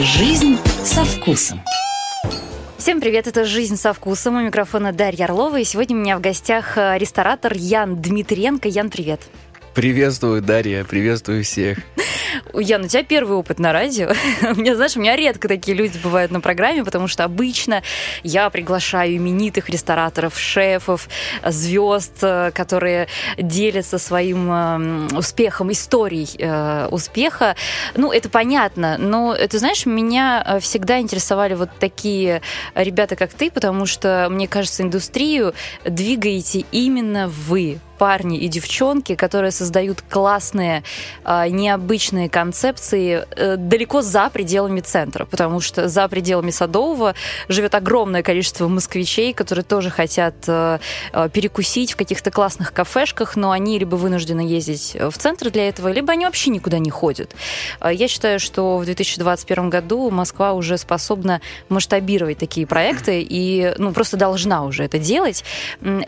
Жизнь со вкусом. Всем привет, это «Жизнь со вкусом». У микрофона Дарья Орлова. И сегодня у меня в гостях э, ресторатор Ян Дмитриенко. Ян, привет. Приветствую, Дарья, приветствую всех. Ян, у тебя первый опыт на радио. у меня, знаешь, у меня редко такие люди бывают на программе, потому что обычно я приглашаю именитых рестораторов, шефов, звезд, э, которые делятся своим э, успехом, историей э, успеха. Ну, это понятно, но ты знаешь, меня всегда интересовали вот такие ребята, как ты, потому что, мне кажется, индустрию двигаете именно вы, парни и девчонки, которые создают классные, а, необычные концепции э, далеко за пределами центра, потому что за пределами Садового живет огромное количество москвичей, которые тоже хотят э, э, перекусить в каких-то классных кафешках, но они либо вынуждены ездить в центр для этого, либо они вообще никуда не ходят. Я считаю, что в 2021 году Москва уже способна масштабировать такие проекты и ну, просто должна уже это делать.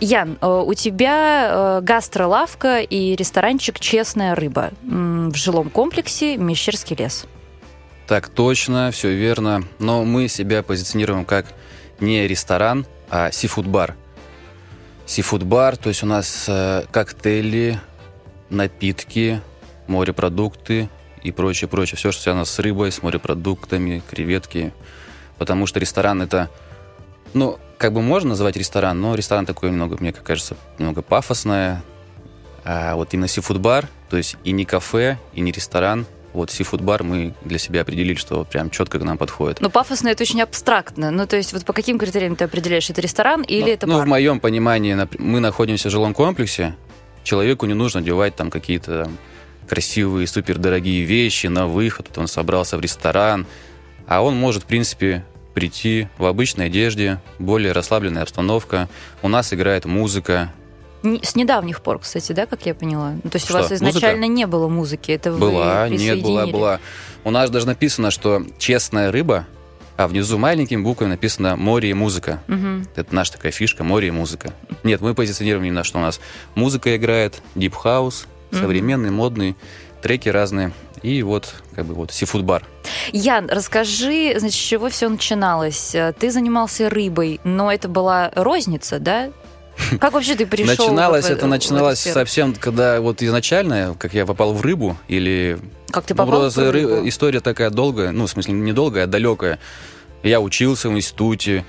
Ян, у тебя гастролавка и ресторанчик «Честная рыба» в жилом комплексе «Мещерский лес». Так точно, все верно. Но мы себя позиционируем как не ресторан, а сифуд-бар. Сифуд-бар, то есть у нас э, коктейли, напитки, морепродукты и прочее, прочее. Все, что связано с рыбой, с морепродуктами, креветки. Потому что ресторан это, ну, как бы можно называть ресторан, но ресторан такой немного, мне кажется, немного пафосное. А вот именно сифуд-бар, то есть и не кафе, и не ресторан, вот сифуд-бар мы для себя определили, что прям четко к нам подходит. Но пафосно это очень абстрактно. Ну, то есть вот по каким критериям ты определяешь, это ресторан или ну, это ну, бар? Ну, в моем понимании, мы находимся в жилом комплексе, человеку не нужно одевать там какие-то красивые, супердорогие вещи на выход, вот он собрался в ресторан, а он может, в принципе, прийти в обычной одежде, более расслабленная обстановка. У нас играет музыка. С недавних пор, кстати, да, как я поняла? Ну, то есть Что, у вас изначально музыка? не было музыки, это была, вы нет, была, была. У нас даже написано, что честная рыба, а внизу маленькими буквами написано «Море и музыка». Угу. Это наша такая фишка «Море и музыка». Нет, мы позиционируем именно, что у нас музыка играет, deep house, современный, угу. модный, треки разные. И вот, как бы вот, seafood bar. Ян, расскажи, значит, с чего все начиналось? Ты занимался рыбой, но это была розница, да? Как вообще ты пришел? Начиналось в, это начиналось совсем, когда вот изначально, как я попал в рыбу или. Как ты попал в рыбу? История такая долгая, ну в смысле не долгая, а далекая. Я учился в институте.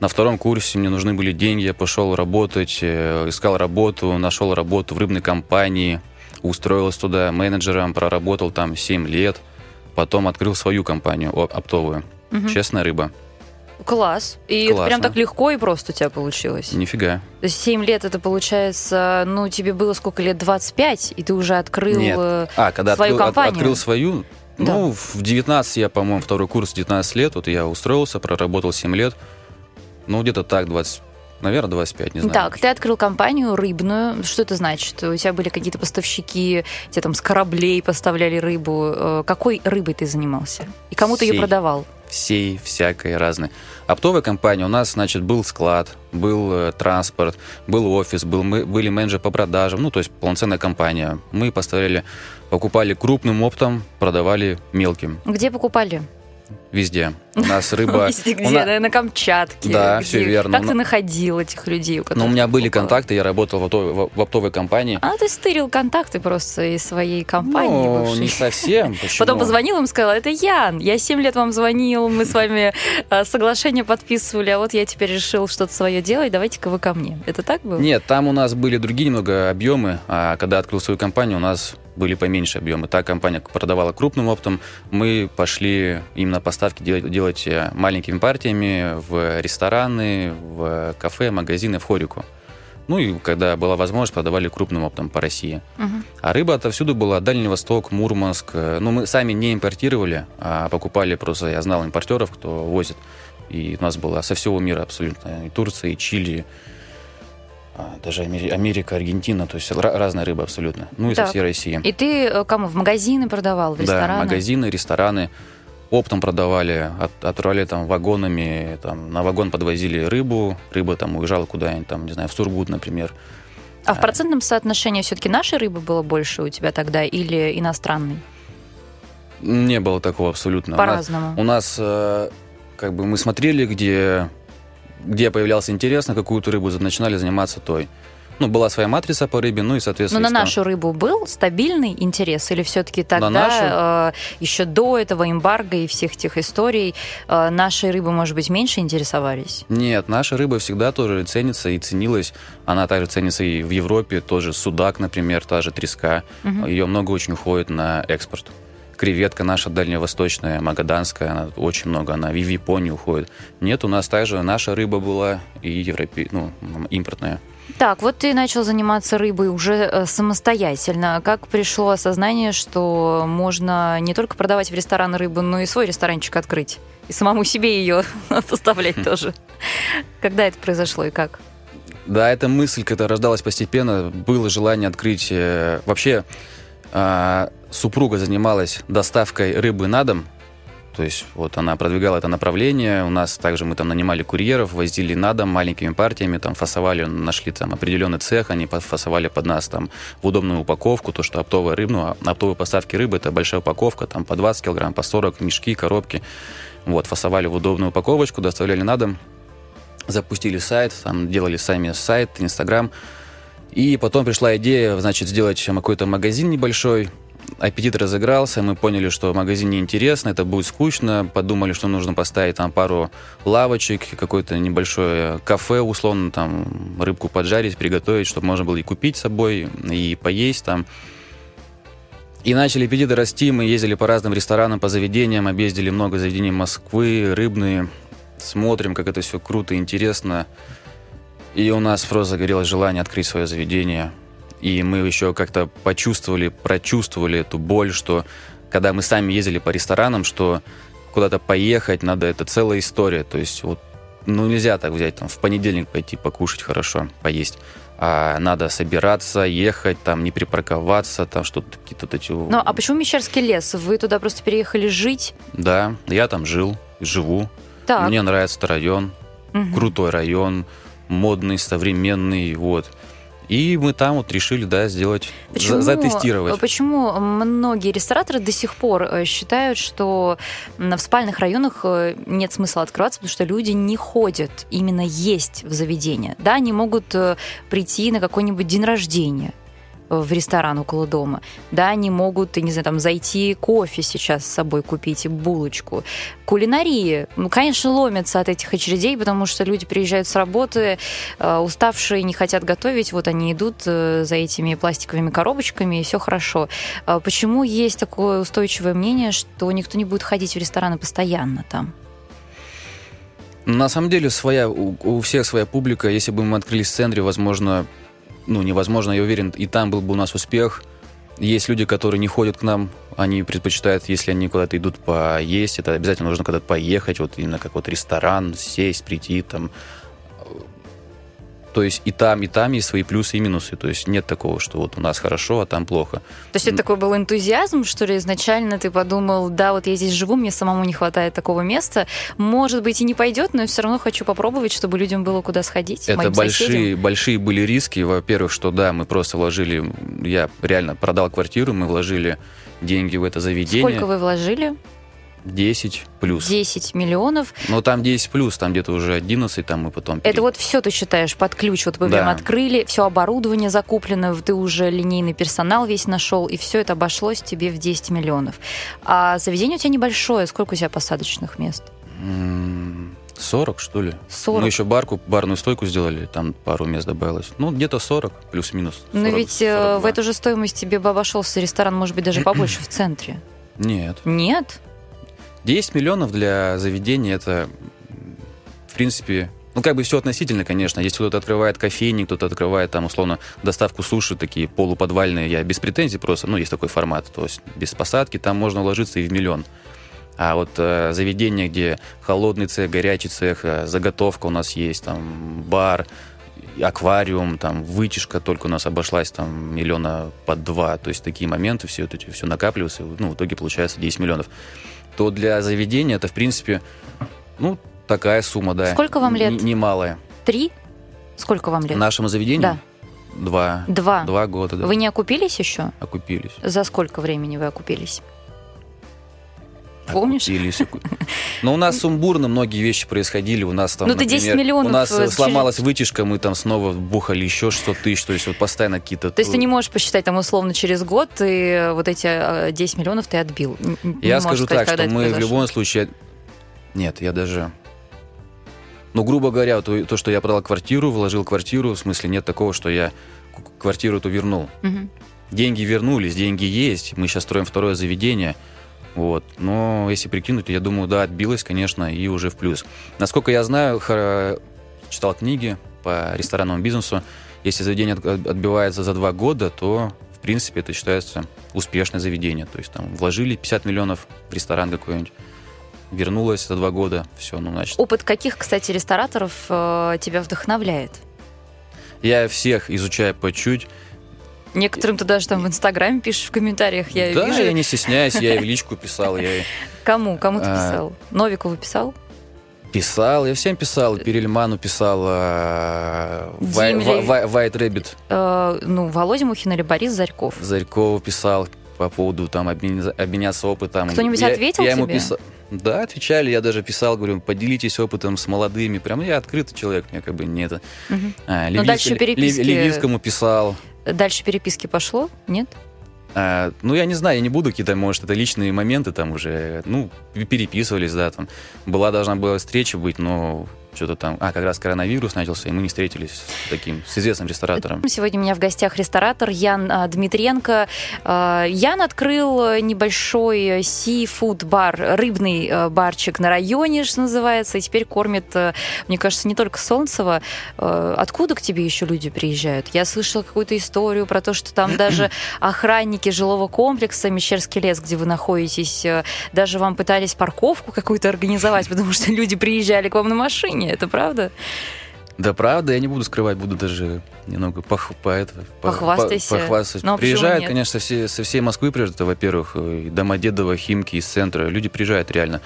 На втором курсе мне нужны были деньги, я пошел работать, э, искал работу, нашел работу в рыбной компании устроился туда менеджером, проработал там 7 лет, потом открыл свою компанию оптовую. Угу. Честная рыба. Класс. И Классно. это прям так легко и просто у тебя получилось. Нифига. То есть 7 лет это получается, ну, тебе было сколько лет? 25, и ты уже открыл Нет. Э, а, когда свою открыл, компанию? открыл свою, да. ну, в 19 я, по-моему, второй курс 19 лет, вот я устроился, проработал 7 лет. Ну, где-то так, 20, Наверное, 25, не знаю. Так, ты открыл компанию рыбную. Что это значит? У тебя были какие-то поставщики, тебе там с кораблей поставляли рыбу. Э, какой рыбой ты занимался? И кому Всей. ты ее продавал? Всей, всякой, разной. Оптовая компания, у нас, значит, был склад, был э, транспорт, был офис, был, мы, были менеджеры по продажам, ну, то есть полноценная компания. Мы поставляли, покупали крупным оптом, продавали мелким. Где покупали? Везде. У нас рыба... Везде где? На, на Камчатке? Да, все верно. Как ты находил этих людей? Ну, у меня были контакты, я работал в оптовой, в оптовой компании. А ты стырил контакты просто из своей компании Ну, бывшей. не совсем. Почему? Потом позвонил им и сказал, это Ян, я 7 лет вам звонил, мы с вами э, соглашение подписывали, а вот я теперь решил что-то свое делать, давайте-ка вы ко мне. Это так было? Нет, там у нас были другие немного объемы, а когда открыл свою компанию, у нас были поменьше объемы. Та компания продавала крупным оптом, мы пошли именно поставки делать, делать э, маленькими партиями в рестораны, в кафе, магазины, в хорику. Ну и когда была возможность, продавали крупным оптом по России. Угу. А рыба отовсюду была. Дальний Восток, Мурманск. Ну, мы сами не импортировали, а покупали просто, я знал импортеров, кто возит. И у нас было со всего мира абсолютно. И Турция, и Чили, а, даже Америка, Аргентина, то есть разная рыба абсолютно. Ну и так. со всей России. И ты э, кому? В магазины продавал, в рестораны? Да, магазины, рестораны. Оптом продавали, от, отправляли там вагонами, там на вагон подвозили рыбу, рыба там уезжала куда-нибудь, там, не знаю, в Сургут, например. А в процентном соотношении все-таки нашей рыбы было больше у тебя тогда или иностранной? Не было такого абсолютно. По-разному. У нас, э, как бы, мы смотрели, где, где появлялся интерес на какую-то рыбу, начинали заниматься той. Ну, была своя матрица по рыбе, ну и, соответственно... Но на нашу рыбу был стабильный интерес? Или все-таки тогда, нашу? э, еще до этого эмбарго и всех тех историй, э, нашей рыбы, может быть, меньше интересовались? Нет, наша рыба всегда тоже ценится и ценилась. Она также ценится и в Европе, тоже судак, например, та же треска. Мгм. Ее много очень уходит на экспорт. Креветка наша дальневосточная, магаданская, она очень много, она и в Японию уходит. Нет, у нас также наша рыба была и европе... ну, импортная. Так, вот ты начал заниматься рыбой уже э, самостоятельно. Как пришло осознание, что можно не только продавать в ресторан рыбу, но и свой ресторанчик открыть? И самому себе ее поставлять тоже. Когда это произошло и как? Да, эта мысль, когда рождалась постепенно, было желание открыть... э, вообще, а, супруга занималась доставкой рыбы на дом, то есть вот она продвигала это направление. У нас также мы там нанимали курьеров, возили на дом маленькими партиями, там фасовали, нашли там определенный цех, они фасовали под нас там в удобную упаковку, то, что оптовая рыба, ну, оптовые поставки рыбы, это большая упаковка, там по 20 килограмм, по 40, мешки, коробки. Вот, фасовали в удобную упаковочку, доставляли на дом, запустили сайт, там делали сами сайт, Инстаграм. И потом пришла идея, значит, сделать какой-то магазин небольшой. Аппетит разыгрался, мы поняли, что магазин неинтересно, это будет скучно. Подумали, что нужно поставить там пару лавочек, какое-то небольшое кафе, условно, там рыбку поджарить, приготовить, чтобы можно было и купить с собой, и поесть там. И начали аппетиты расти, мы ездили по разным ресторанам, по заведениям, объездили много заведений Москвы, рыбные. Смотрим, как это все круто, интересно. И у нас просто загорелось желание открыть свое заведение. И мы еще как-то почувствовали, прочувствовали эту боль, что когда мы сами ездили по ресторанам, что куда-то поехать надо, это целая история. То есть вот, ну нельзя так взять, там, в понедельник пойти покушать хорошо, поесть. А надо собираться, ехать, там, не припарковаться, там что-то, какие-то вот эти... Ну, а почему Мещерский лес? Вы туда просто переехали жить? Да, я там жил, живу. Так. Мне нравится этот район, Мгм. крутой район, модный, современный, вот. И мы там вот решили, да, сделать, за- Почему, затестировать. Почему многие рестораторы до сих пор э, считают, что в спальных районах э, нет смысла открываться, потому что люди не ходят именно есть в заведение. Да, они могут э, прийти на какой-нибудь день рождения э, в ресторан около дома. Да, они могут, не знаю, там зайти кофе сейчас с собой купить и булочку. Кулинарии, ну, конечно, ломятся от этих очередей, потому что люди приезжают с работы, э, уставшие, не хотят готовить, вот они идут э, за этими пластиковыми коробочками, и все хорошо. А Почему есть такое устойчивое мнение, что никто не будет ходить в рестораны постоянно там? На самом деле, своя, у, у всех своя публика. Если бы мы открылись в центре, возможно, ну, невозможно, я уверен, и там был бы у нас успех. Есть люди, которые не ходят к нам, они предпочитают, если они куда-то идут поесть, это обязательно нужно куда-то поехать, вот именно как вот ресторан, сесть, прийти там. То есть и там, и там есть свои плюсы и минусы. То есть нет такого, что вот у нас хорошо, а там плохо. То есть это такой был энтузиазм, что ли, изначально ты подумал, да, вот я здесь живу, мне самому не хватает такого места, может быть и не пойдет, но я все равно хочу попробовать, чтобы людям было куда сходить, Это большие, соседям. большие были риски. Во-первых, что да, мы просто вложили, я реально продал квартиру, мы вложили деньги в это заведение. Сколько вы вложили? 10 плюс. 10 миллионов. Но там 10 плюс, там где-то уже 11, там мы потом... Это вот все ты считаешь под ключ. Вот вы Да. прям открыли, все оборудование закуплено, ты уже линейный персонал весь нашел, и все это обошлось тебе в 10 миллионов. А заведение у тебя небольшое. Сколько у тебя посадочных мест? М, 40, что ли? 40. Мы еще барку, барную стойку сделали, там пару мест добавилось. Ну, где-то 40, плюс-минус. Но 40, ведь э, 42. в эту же стоимость тебе бы обошелся ресторан, может быть, даже побольше в центре. Нет. Нет? 10 миллионов для заведения это, в принципе, ну, как бы все относительно, конечно. Если кто-то открывает кофейни, кто-то открывает там, условно, доставку суши, такие полуподвальные, я без претензий просто, ну, есть такой формат, то есть без посадки, там можно уложиться и в миллион. А вот э, заведение, где холодный цех, горячий цех, э, заготовка у нас есть, там бар, аквариум, там вытяжка только у нас обошлась там миллиона под два, то есть такие моменты, все вот эти все накапливаются, ну, в итоге получается 10 миллионов. То для заведения это, в принципе, ну, такая сумма, да. Сколько вам лет? Н- Немалая. Три? Сколько вам лет? Нашему заведению? Да. Два. Два. Два года, да. Вы не окупились еще? Окупились. За сколько времени вы окупились? Помнишь? Или секу- Но у нас сумбурно многие вещи происходили. У нас там, Ну, ты 10 например, миллионов, У нас э, э, сломалась вытяжка, мы там снова бухали еще 600 тысяч. То есть вот постоянно какие-то... То есть ты не можешь посчитать там условно через год, ты вот эти э, 10 миллионов ты отбил. Не Я скажу сказать, так, что мы в любом случае... Нет, я даже... Ну, грубо говоря, то, то, что я продал квартиру, вложил квартиру, в смысле нет такого, что я к- квартиру эту вернул. Мгм. Деньги вернулись, деньги есть. Мы сейчас строим второе заведение. Вот. Но если прикинуть, я думаю, да, отбилось, конечно, и уже в плюс. Насколько я знаю, читал книги по ресторанному бизнесу, если заведение от- отбивается за два года, то, в принципе, это считается успешное заведение. То есть там вложили 50 миллионов в ресторан какой-нибудь, вернулось за два года, все, ну, значит. Опыт каких, кстати, рестораторов э, тебя вдохновляет? Я всех изучаю по чуть. Некоторым ты даже там в Инстаграме пишешь в комментариях, я да, вижу. я не стесняюсь, я и в личку писал, я Кому? Кому ты А, писал? Новикову писал? Писал, я всем писал. Перельману писал, White Rabbit Э, ну, Володя Мухин или Борис Зарьков? Зарькову писал по поводу там обмен- обменяться опытом. Кто-нибудь Я- ответил я ему тебе? писал- Да, отвечали, я даже писал, говорю, поделитесь опытом с молодыми. Прям я открытый человек, мне как бы не это. Мгм. А, Ну, дальше Леви- переписки- Левицкому писал. Дальше переписки пошло? Нет? А, ну, я не знаю, я не буду какие-то, может, это личные моменты там уже, ну, переписывались, да, там. Была, должна была встреча быть, но что-то там, а, как раз коронавирус начался, и мы не встретились с таким, с известным ресторатором. Сегодня у меня в гостях ресторатор Ян а, Дмитренко. А, Ян открыл э, небольшой си-фуд-бар, рыбный э, барчик на районе, что называется, и теперь кормит, э, мне кажется, не только Солнцева. Э, Откуда к тебе еще люди приезжают? Я слышала какую-то историю про то, что там даже охранники жилого комплекса Мещерский лес, где вы находитесь, э, даже вам пытались парковку какую-то организовать, потому что люди приезжали к вам на машине. Это правда? Да, правда, я не буду скрывать, буду даже немного пох, по это, по- Похвастайся. по- похвастать. Почему приезжают, конечно, со всей, со всей Москвы приезжают, это, во-первых, э, и Домодедово, Химки, из центра. Люди приезжают реально.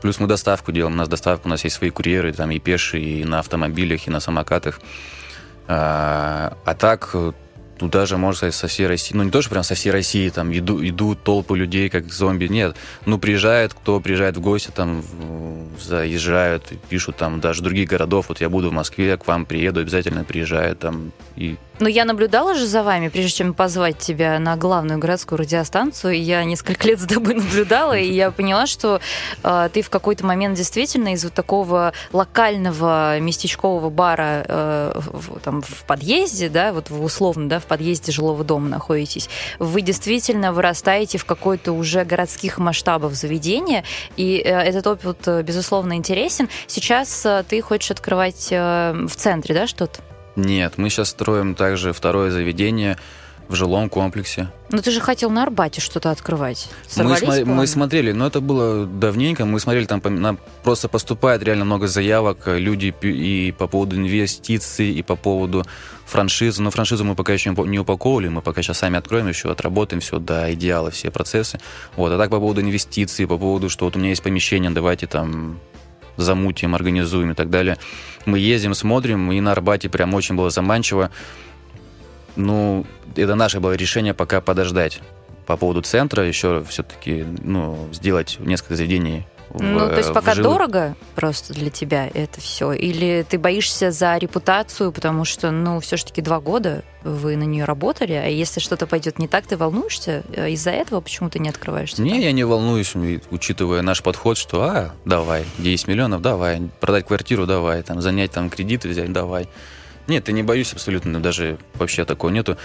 Плюс мы доставку делаем. У нас доставка, у нас есть свои курьеры, там и пешие, и на автомобилях, и на самокатах. А, а так, э, туда же, можно сказать, со всей России, ну не то, что прям со всей России, там иду, идут толпы людей, как зомби, нет. Ну, приезжают, кто приезжает в гости, там, заезжают, пишут там даже других городов, вот я буду в Москве, к вам приеду, обязательно приезжают там, и Но я наблюдала же за вами, прежде чем позвать тебя на главную городскую радиостанцию. Я несколько лет за тобой наблюдала, и я поняла, что э, ты в какой-то момент действительно из вот такого локального местечкового бара э, в, там, в подъезде, да, вот в- условно, да, в подъезде жилого дома находитесь, вы действительно вырастаете в какой-то уже городских масштабов заведения, и э, этот опыт, э, безусловно, интересен. Сейчас э, ты хочешь открывать э, в центре, да, что-то? Нет, мы сейчас строим также второе заведение в жилом комплексе. Ну ты же хотел на Арбате что-то открывать. Мы, Сорвались планы? мы смотрели, но это было давненько, мы смотрели, там нам просто поступает реально много заявок, э, люди и по поводу инвестиций, и по поводу франшизы, но франшизу мы пока еще не упаковывали, мы пока сейчас сами откроем, еще отработаем все до идеала, все процессы. Вот, а так по поводу инвестиций, по поводу, что вот у меня есть помещение, давайте там замутим, организуем и так далее. Мы ездим, смотрим, и на Арбате прям очень было заманчиво. Ну, это наше было решение пока подождать. По поводу центра еще все-таки, ну, сделать несколько заведений. В- Ну, то есть пока жилых- дорого просто для тебя это все? Или ты боишься за репутацию, потому что, ну, все-таки два года вы на нее работали, а если что-то пойдет не так, ты волнуешься? Э, Из-за этого почему ты не открываешься? Не, там? я не волнуюсь, учитывая наш подход, что, а, давай, 10 миллионов, давай, продать квартиру, давай, там, занять там кредиты взять, давай. Нет, я не боюсь абсолютно, даже вообще такого нету.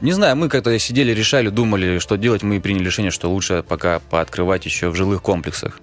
Не знаю, мы как-то сидели, решали, думали, что делать, мы приняли решение, что лучше пока пооткрывать еще в жилых комплексах.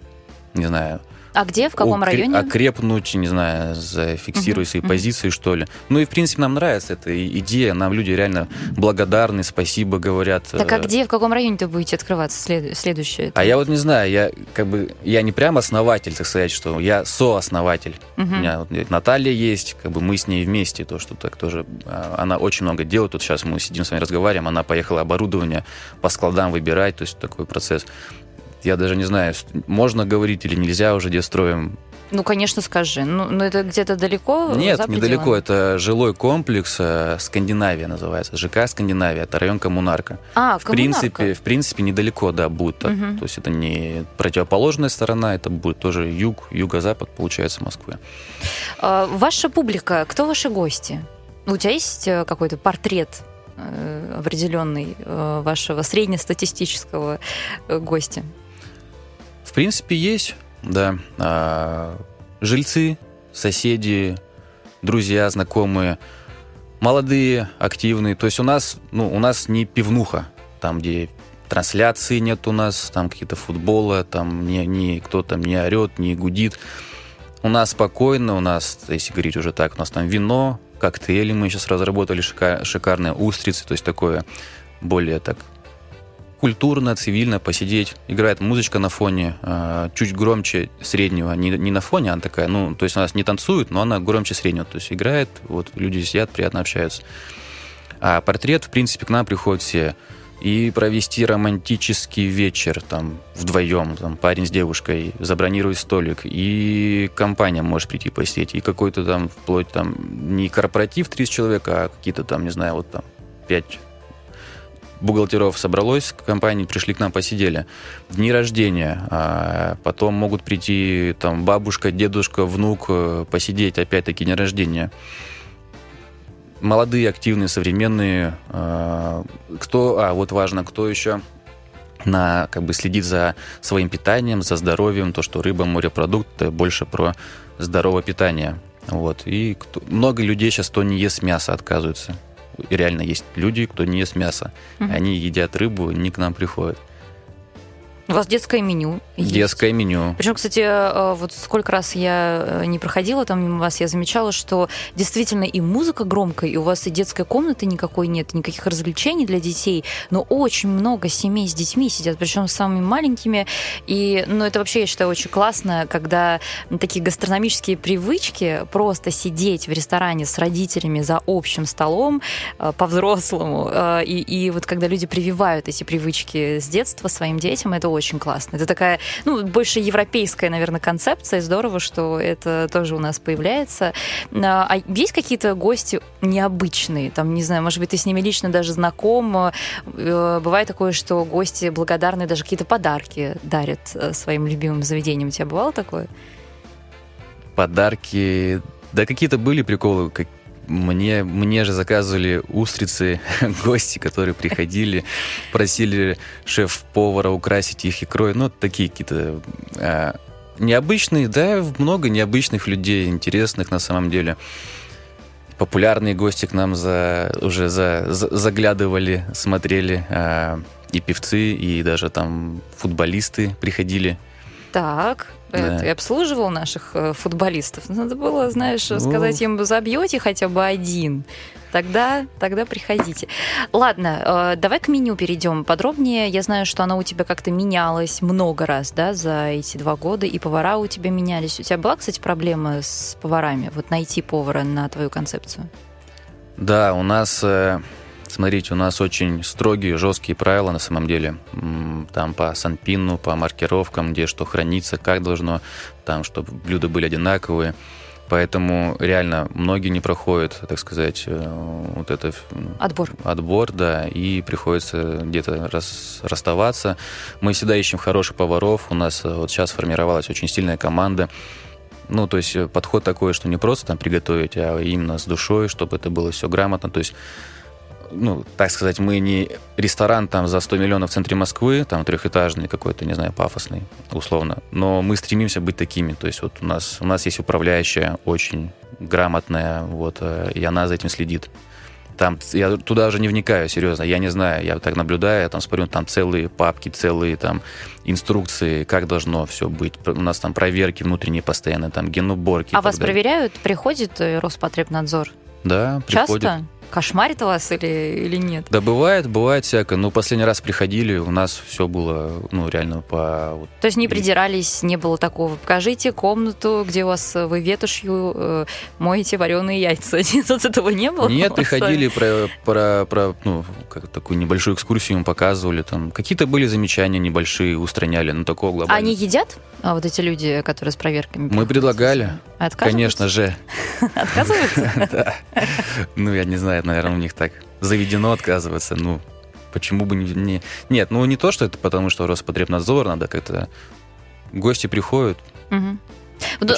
Не знаю, А где, в каком укре- районе? Окрепнуть, не знаю, зафиксировать Мгм, свои мгм. позиции, что ли. Ну и, в принципе, нам нравится эта идея. Нам люди реально благодарны, спасибо говорят. Так а Э, где, в каком районе ты будете открываться след- следующее? А я вот не знаю, я как бы, я не прям основатель, так сказать, что я сооснователь. Мгм. У меня вот Наталья есть, как бы мы с ней вместе, то, что так тоже, а, она очень много делает. Вот сейчас мы сидим с вами разговариваем, она поехала оборудование по складам выбирать, то есть такой процесс. Я даже не знаю, можно говорить или нельзя уже, где строим. Ну, конечно, скажи. Ну, ну это где-то далеко? Нет, недалеко. Это жилой комплекс э, Скандинавия называется. ЖК Скандинавия. Это район Коммунарка. А, в принципе, в принципе, недалеко, да, будет. Угу. То есть это не противоположная сторона, это будет тоже юг, юго-запад, получается, Москвы. А, ваша публика, кто ваши гости? У тебя есть э, какой-то портрет э, определенный вашего среднестатистического гостя? В принципе, есть. Да. А, жильцы, соседи, друзья, знакомые, молодые, активные. То есть у нас, ну, у нас не пивнуха, там, где трансляции нет у нас, там какие-то футбола, там ни, ни кто там не орет, не гудит. У нас спокойно, у нас, если говорить уже так, у нас там вино, коктейли мы сейчас разработали шикар, шикарные, устрицы, то есть такое более так культурно, цивильно посидеть. Играет музычка на фоне, э, чуть громче среднего. Не, не на фоне, она такая, ну, то есть у нас не танцует, но она громче среднего. То есть играет, вот люди сидят, приятно общаются. А портрет, в принципе, к нам приходят все. И провести романтический вечер там вдвоем, там парень с девушкой, забронировать столик, и компания может прийти посидеть, и какой-то там, вплоть там, не корпоратив 30 человек, а какие-то там, не знаю, вот там 5 бухгалтеров собралось компании, пришли к нам, посидели. Дни рождения, а потом могут прийти там бабушка, дедушка, внук, э, посидеть, опять-таки, день рождения. Молодые, активные, современные. А, кто, а вот важно, кто еще на, как бы следит за своим питанием, за здоровьем, то, что рыба, морепродукты, больше про здоровое питание. Вот. И кто, много людей сейчас, кто не ест мясо, отказываются реально есть люди, кто не ест мясо. Угу. Они едят рыбу, не к нам приходят. У вас детское меню. Есть. Детское меню. Причем, кстати, э, вот сколько раз я э, не проходила там мимо вас, я замечала, что действительно и музыка громкая, и у вас и детской комнаты никакой нет, никаких развлечений для детей, но очень много семей с детьми сидят, причем с самыми маленькими. И, ну, это вообще, я считаю, очень классно, когда такие гастрономические привычки, просто сидеть в ресторане с родителями за общим столом э, по-взрослому, и, и вот когда люди прививают эти привычки с детства своим детям, это очень классно. Это такая, ну, больше европейская, наверное, концепция. Здорово, что это тоже у нас появляется. А, а есть какие-то гости необычные? Там, не знаю, может быть, ты с ними лично даже знаком. Э, бывает такое, что гости благодарны, даже какие-то подарки дарят э, своим любимым заведениям. У тебя бывало такое? Подарки да какие-то были приколы, как, мне, мне же заказывали устрицы гости, которые приходили, просили шеф-повара украсить их икрой. Ну, такие какие-то э, необычные, да, много необычных людей, интересных на самом деле. Популярные гости к нам за, уже за, за, заглядывали, смотрели. Э, и певцы, и даже там футболисты приходили. Так, да. и обслуживал наших э, футболистов. Надо было, знаешь, ну... сказать им, забьете хотя бы один. Тогда, тогда приходите. Ладно, э, давай к меню перейдем подробнее. Я знаю, что оно у тебя как-то менялось много раз, да, за эти два года, и повара у тебя менялись. У тебя была, кстати, проблема с поварами? Вот найти повара на твою концепцию? Да, у нас э, Смотрите, у нас очень строгие, жесткие правила на самом деле. Там по санпину, по маркировкам, где что хранится, как должно, там, чтобы блюда были одинаковые. Поэтому реально многие не проходят, так сказать, э, вот это... Отбор. Отбор, да, и приходится где-то рас, расставаться. Мы всегда ищем хороших поваров. У нас э, вот сейчас формировалась очень сильная команда. Ну, то есть э, подход такой, что не просто там приготовить, а именно с душой, чтобы это было все грамотно. То есть ну, так сказать, мы не ресторан там за 100 миллионов в центре Москвы, там трехэтажный какой-то, не знаю, пафосный, условно, но мы стремимся быть такими, то есть вот у нас, у нас есть управляющая очень грамотная, вот, э, и она за этим следит. Там, я туда уже не вникаю, серьезно, я не знаю, я так наблюдаю, я там смотрю, там целые папки, целые там инструкции, как должно все быть. У нас там проверки внутренние постоянно, там генуборки. А вас далее. проверяют? Приходит э, Роспотребнадзор? Да, приходит. Часто? Кошмарит вас или, или нет? Да бывает, бывает всякое. Но последний раз приходили, у нас все было, ну, реально по... Вот, То есть не придирались, не было такого. Покажите комнату, где у вас вы ветошью э, моете вареные яйца. Тут этого не было? Нет, приходили про, про, про ну, как, такую небольшую экскурсию им показывали. Там какие-то были замечания небольшие, устраняли, но такого глобального. Они едят, а вот эти люди, которые с проверками? Мы предлагали. Конечно же. Отказываются? Да. Ну, я не знаю, наверное, у них так заведено отказываться. Ну, почему бы не... Нет, ну не то, что это потому, что Роспотребнадзор, надо как-то... Гости приходят,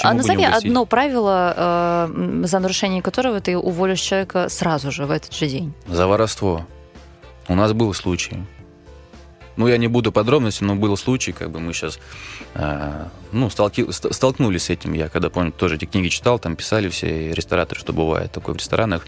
а назови одно правило, э, за нарушение которого ты уволишь человека сразу же, в этот же день. За воровство. У нас был случай. Ну, я не буду подробности, но был случай, как бы мы сейчас э, ну, столки, столкнулись с этим. Я когда, помню, тоже эти книги читал, там писали все рестораторы, что бывает такое в ресторанах.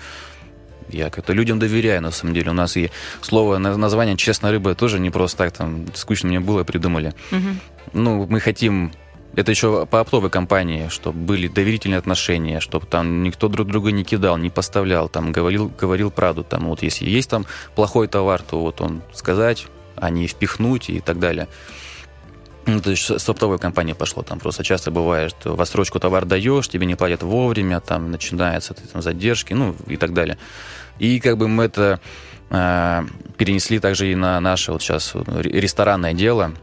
Я как-то людям доверяю, на самом деле. У нас и слово, название «честная рыба» тоже не просто так, там, скучно мне было, придумали. Угу. Ну, мы хотим это еще по оптовой компании, чтобы были доверительные отношения, чтобы там никто друг друга не кидал, не поставлял, там говорил, говорил правду. Там вот если есть там плохой товар, то вот он сказать, а не впихнуть и так далее. Ну, то есть с оптовой компании пошло. Там просто часто бывает, что в отсрочку товар даешь, тебе не платят вовремя, там начинаются там, задержки, ну и так далее. И как бы мы это э, перенесли также и на наше вот сейчас ресторанное дело.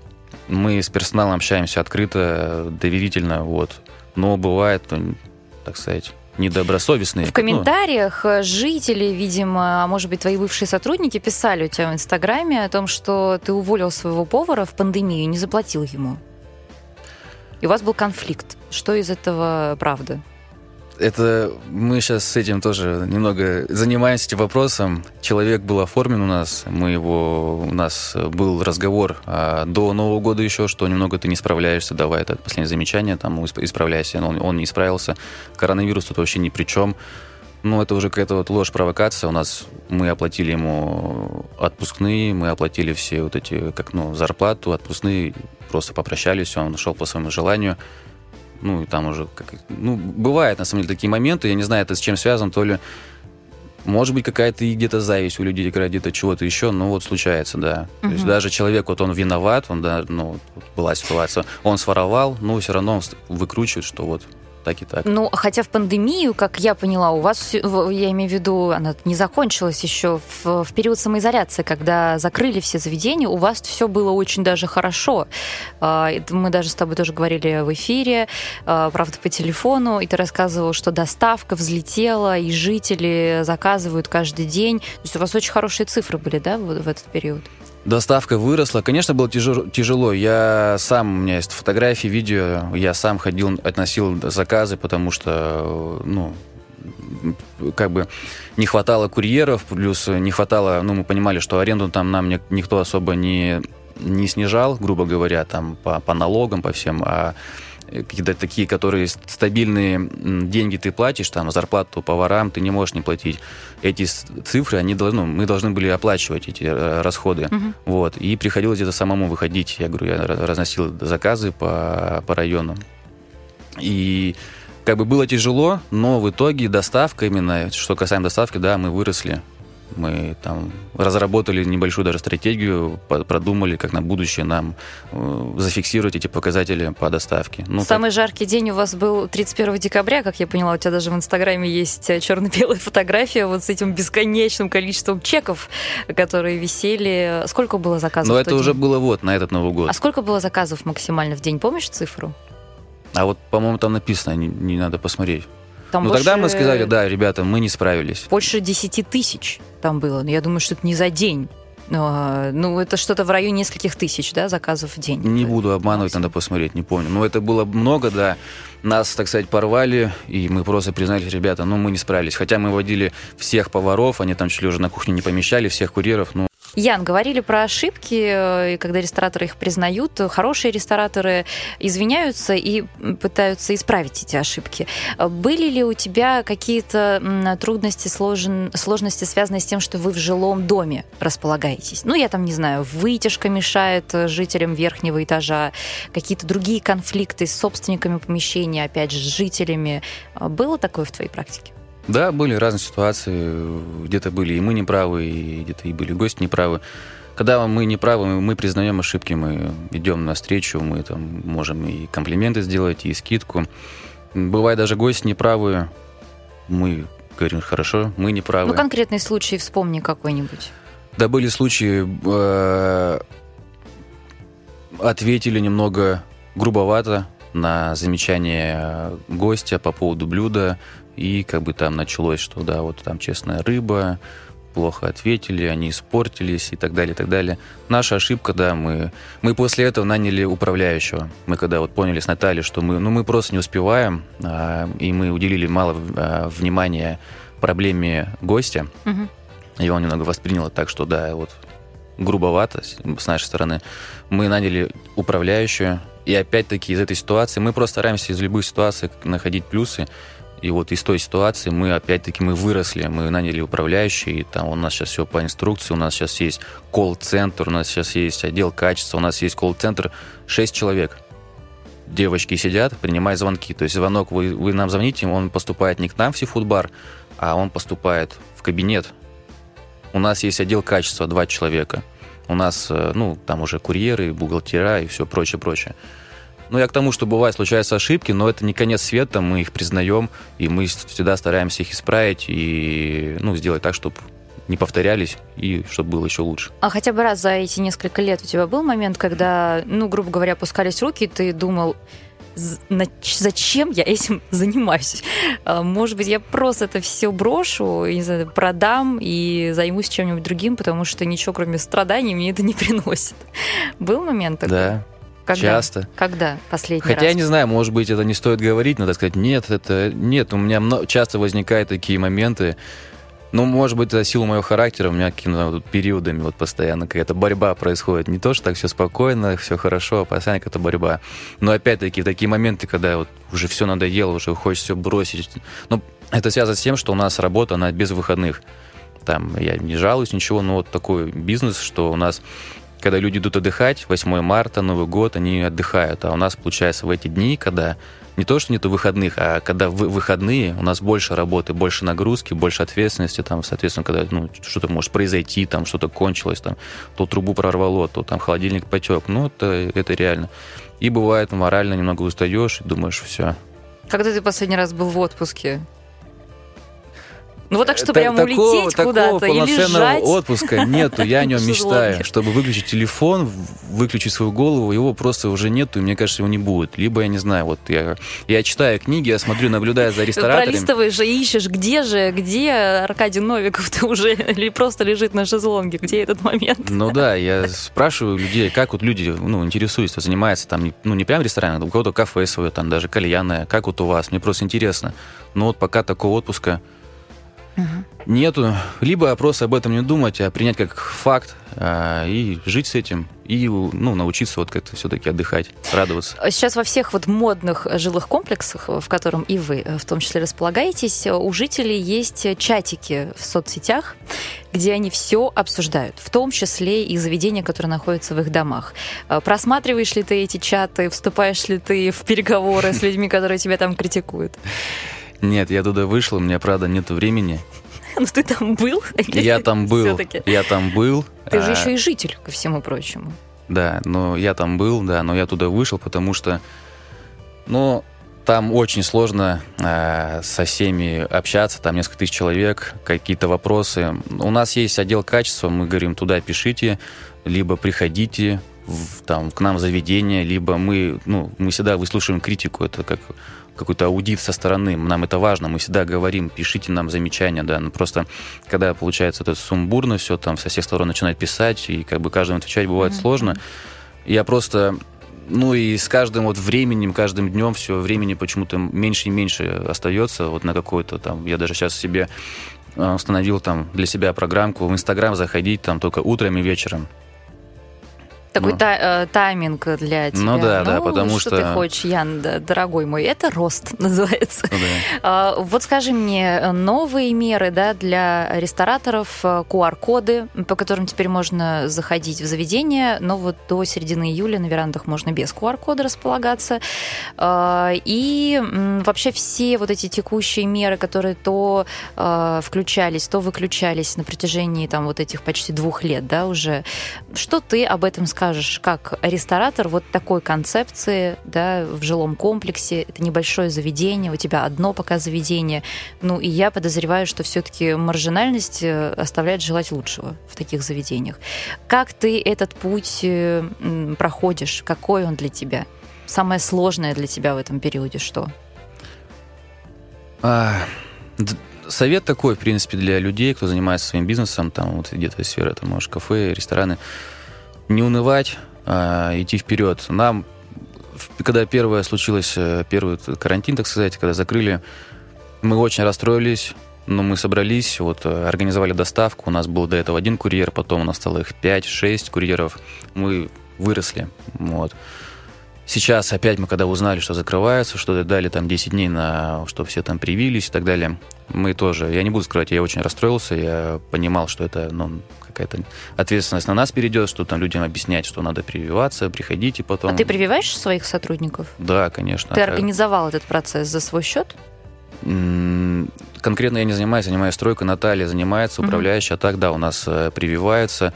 Мы с персоналом общаемся открыто, доверительно, вот. Но бывает, так сказать, недобросовестные. В комментариях ну. жители, видимо, а может быть, твои бывшие сотрудники писали у тебя в Инстаграме о том, что ты уволил своего повара в пандемию и не заплатил ему. И у вас был конфликт. Что из этого правда? Это мы сейчас с этим тоже немного занимаемся этим вопросом. Человек был оформлен у нас, мы его, у нас был разговор а, до Нового года еще, что немного ты не справляешься, давай это последнее замечание, там исправляйся, но он, он не справился. Коронавирус тут вообще ни при чем. Ну, это уже какая-то вот ложь, провокация. У нас мы оплатили ему отпускные, мы оплатили все вот эти, как, ну, зарплату, отпускные, просто попрощались, он ушел по своему желанию ну, и там уже, как, ну, бывает, на самом деле, такие моменты, я не знаю, это с чем связано, то ли, может быть, какая-то и где-то зависть у людей, где-то чего-то еще, но вот случается, да. Угу. То есть даже человек, вот он виноват, он, да, ну, была ситуация, он своровал, но все равно он выкручивает, что вот так и так. Ну, хотя в пандемию, как я поняла, у вас, я имею в виду, она не закончилась еще в, в период самоизоляции, когда закрыли все заведения, у вас все было очень даже хорошо. А, мы даже с тобой тоже говорили в эфире, а, правда, по телефону, и ты рассказывал, что доставка взлетела, и жители заказывают каждый день. То есть у вас очень хорошие цифры были, да, в, в этот период? Доставка выросла. Конечно, было тяжело. Я сам, у меня есть фотографии, видео. Я сам ходил, относил заказы, потому что, ну, как бы не хватало курьеров, плюс не хватало, ну, мы понимали, что аренду там нам никто особо не, не снижал, грубо говоря, там по, по налогам, по всем, а какие-то такие, которые стабильные деньги ты платишь, там, зарплату поварам ты не можешь не платить. Эти цифры, они должны, ну, мы должны были оплачивать эти э, расходы. Uh-huh. Вот. И приходилось где-то самому выходить. Я говорю, я разносил заказы по, по району. И как бы было тяжело, но в итоге доставка именно, что касаемо доставки, да, мы выросли мы там разработали небольшую даже стратегию, продумали, как на будущее нам э, зафиксировать эти показатели по доставке. Ну, Самый как... жаркий день у вас был 31 декабря, как я поняла, у тебя даже в Инстаграме есть э, черно-белая фотография вот с этим бесконечным количеством чеков, которые висели. Сколько было заказов? Ну, это уже день? было вот на этот Новый год. А сколько было заказов максимально в день? Помнишь цифру? А вот, по-моему, там написано, не, не надо посмотреть. Там ну, больше... тогда мы сказали, да, ребята, мы не справились. Больше 10 тысяч там было. Но я думаю, что это не за день. Но, ну, это что-то в районе нескольких тысяч, да, заказов в день. Не буду обманывать, надо посмотреть, не помню. Но это было много, да. Нас, так сказать, порвали, и мы просто признались, ребята, ну, мы не справились. Хотя мы водили всех поваров, они там чуть ли уже на кухне не помещали, всех курьеров, ну, Ян, говорили про ошибки, э, и когда рестораторы их признают, хорошие рестораторы извиняются и пытаются исправить эти ошибки. Были ли у тебя какие-то трудности, сложности, связанные с тем, что вы в жилом доме располагаетесь? Ну, я там не знаю, вытяжка мешает э, жителям верхнего этажа, какие-то другие конфликты с собственниками помещения, опять же, с жителями. Было такое в твоей практике? Да, были разные ситуации. Где-то были и мы неправы, и где-то и были гости неправы. Когда мы неправы, мы признаем ошибки, мы идем навстречу, мы там можем и комплименты сделать, и скидку. Бывает даже гости неправы, мы говорим, хорошо, мы неправы. Ну, конкретный случай вспомни какой-нибудь. Да, были случаи, э, ответили немного грубовато на замечание гостя по поводу блюда, и как бы там началось, что да, вот там честная рыба, плохо ответили, они испортились и так далее, и так далее. Наша ошибка, да, мы, мы после этого наняли управляющего. Мы когда вот поняли с Натальей, что мы, ну, мы просто не успеваем, а, и мы уделили мало а, внимания проблеме гостя, угу. и он немного воспринял так, что да, вот грубовато с нашей стороны. Мы наняли управляющую, и опять-таки из этой ситуации мы просто стараемся из любых ситуаций находить плюсы. И вот из той ситуации мы, опять-таки, мы выросли, мы наняли управляющий, и там у нас сейчас все по инструкции, у нас сейчас есть колл-центр, у нас сейчас есть отдел качества, у нас есть колл-центр, 6 человек. Девочки сидят, принимают звонки. То есть звонок, вы, вы нам звоните, он поступает не к нам в сифудбар, а он поступает в кабинет. У нас есть отдел качества, два человека. У нас, э, ну, там уже курьеры, бухгалтера и все прочее, Ну, я к тому, что бывает, случаются ошибки, но это не конец света, мы их признаем, и мы всегда стараемся их исправить и, ну, сделать так, чтобы не повторялись и чтобы было еще лучше. А хотя бы раз за эти несколько лет у тебя был момент, когда, ну, грубо говоря, опускались руки, и ты думал, зачем я этим занимаюсь? А, может быть, я просто это все брошу, не знаю, продам и займусь чем-нибудь другим, потому что ничего, кроме страданий, мне это не приносит. Был момент такой? Да, когда? Часто. Когда последний Хотя раз? я не знаю, может быть, это не стоит говорить, так сказать, нет, это нет. У меня много, часто возникают такие моменты. Ну, может быть, это силу моего характера, у меня какими-то вот периодами вот постоянно какая-то борьба происходит. Не то, что так все спокойно, все хорошо, а постоянно какая-то борьба. Но опять-таки, в такие моменты, когда вот уже все надоело, уже хочется все бросить. Ну, это связано с тем, что у нас работа, она без выходных. Там я не жалуюсь, ничего, но вот такой бизнес, что у нас когда люди идут отдыхать, 8 марта, Новый год, они отдыхают. А у нас, получается, в эти дни, когда не то, что нету выходных, а когда в выходные у нас больше работы, больше нагрузки, больше ответственности, там, соответственно, когда ну, что-то может произойти, там что-то кончилось, там, то трубу прорвало, то там холодильник потек. Ну, это, это реально. И бывает, морально немного устаешь и думаешь, все. Когда ты последний раз был в отпуске? Ну вот так, что прям улететь куда-то и лежать. отпуска нету, я о нем мечтаю. Чтобы выключить телефон, выключить свою голову, его просто уже нету, и мне кажется, его не будет. Либо, я не знаю, вот я, я читаю книги, я смотрю, наблюдаю за рестораторами. Пролистываешь же, ищешь, где же, где Аркадий Новиков ты уже, или просто лежит на шезлонге, где этот момент? Ну да, я спрашиваю людей, как вот люди, ну, интересуются, занимаются там, ну, не прям ресторан, а у кого-то кафе свое, там даже кальянное, как вот у вас, мне просто интересно. Но вот пока такого отпуска угу. нету. Либо просто об этом не думать, а принять как факт а, и жить с этим. И ну, научиться вот как-то все-таки отдыхать, радоваться. Сейчас во всех вот модных жилых комплексах, в котором и вы в том числе располагаетесь, у жителей есть чатики в соцсетях, где они все обсуждают, в том числе и заведения, которые находятся в их домах. Просматриваешь ли ты эти чаты, вступаешь ли ты в переговоры с людьми, которые тебя там критикуют? Нет, я туда вышел, у меня, правда, нет времени. Ну ты там был? Я там был. Я там был. Ты же а еще и житель, ко всему прочему. Да, но я там был, да, но я туда вышел, потому что, ну, там очень сложно э, со всеми общаться, там несколько тысяч человек, какие-то вопросы. У нас есть отдел качества, мы говорим, туда пишите, либо приходите в, там, к нам в заведение, либо мы, ну, мы всегда выслушиваем критику, это как какой-то аудит со стороны. Нам это важно, мы всегда говорим, пишите нам замечания, да. Но просто когда получается это сумбурно все, там со всех сторон начинают писать, и как бы каждому отвечать бывает mm-hmm. сложно. Я просто ну и с каждым вот временем, каждым днем все времени почему-то меньше и меньше остается вот на какой-то там. Я даже сейчас себе а, установил там для себя программку в Инстаграм заходить там только утром и вечером. Такой Ну. та- э, тайминг для тебя. Ну да, да, потому что... что- ты хочешь, Ян, да, дорогой мой? Это рост называется. Ну да. А, Вот скажи мне, э, новые меры да, для рестораторов, э, QR-коды, по которым теперь можно заходить в заведение, но вот до середины июля на верандах можно без QR-кода располагаться. А, И м, вообще все вот эти текущие меры, которые то э, включались, то выключались на протяжении там вот этих почти двух лет, да, уже. Что ты об этом скажешь, как ресторатор вот такой концепции, да, в жилом комплексе, это небольшое заведение, у тебя одно пока заведение, ну и я подозреваю, что все-таки маржинальность э, оставляет желать лучшего в таких заведениях. Как ты этот путь э, проходишь? Какой он для тебя? Самое сложное для тебя в этом периоде что? А, совет такой, в принципе, для людей, кто занимается своим бизнесом, там вот где-то сфера, там, может, кафе, рестораны, не унывать, а, идти вперед. Нам, когда первое случилось, э, первый карантин, так сказать, когда закрыли, мы очень расстроились, но мы собрались, вот, э, организовали доставку, у нас был до этого один курьер, потом у нас стало их 5-6 курьеров, мы выросли, вот. Сейчас опять мы, когда узнали, что закрываются, что дали там 10 дней на, что все там привились и так далее, мы тоже, я не буду скрывать, я очень расстроился, я понимал, что это, ну, какая-то ответственность на нас перейдет, что там людям объяснять, что надо прививаться, приходите потом. А ты прививаешь своих сотрудников? Да, конечно. Ты организовал этот процесс за свой счет? Конкретно я не занимаюсь, занимаюсь стройкой, Наталья занимается, управляющая, а так, да, у нас э, прививается.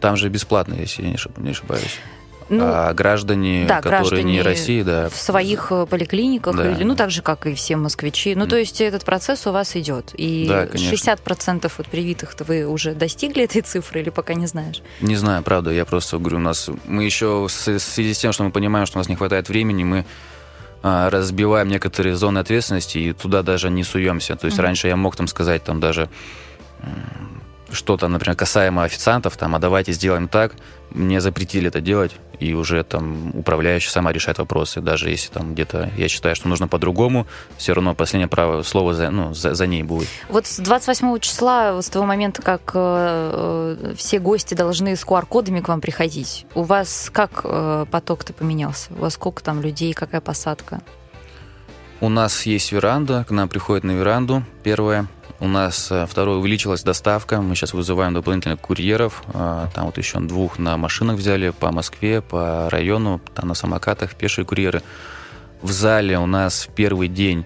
Там же бесплатно, если я не ошибаюсь. Ну, а граждане, да, которые не граждане России, да, в своих э, поликлиниках, Да. или, ну, так же, как и все москвичи. Ну, Мгм. то есть этот процесс у вас идет. И Да, конечно. 60% от привитых-то вы уже достигли этой цифры или пока не знаешь? Не знаю, правда, я просто говорю, у нас мы еще в связи с тем, что мы понимаем, что у нас не хватает времени, мы а, разбиваем некоторые зоны ответственности и туда даже не суемся. То есть Мгм. раньше я мог там сказать там даже что-то, например, касаемо официантов, там, а давайте сделаем так. Мне запретили это делать, и уже там управляющая сама решает вопросы. Даже если там где-то я считаю, что нужно по-другому, все равно последнее право слово за, ну, за, за ней будет. Вот с 28 числа, с того момента, как э, э, все гости должны с QR-кодами к вам приходить, у вас как э, поток-то поменялся? У вас сколько там людей, какая посадка? У нас есть веранда, к нам приходит на веранду первое. У нас э, второе увеличилась доставка. Мы сейчас вызываем дополнительных курьеров. А, Там вот еще двух на машинах взяли по Москве, по району, там на самокатах пешие курьеры. В зале у нас в первый день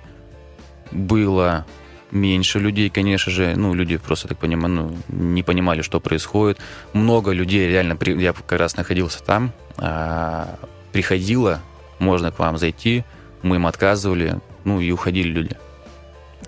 было меньше людей, конечно же. Ну, люди просто, так понимаю, ну, не понимали, что происходит. Много людей реально, при- я как раз находился там, а, приходило, можно к вам зайти, мы им отказывали, ну и уходили люди.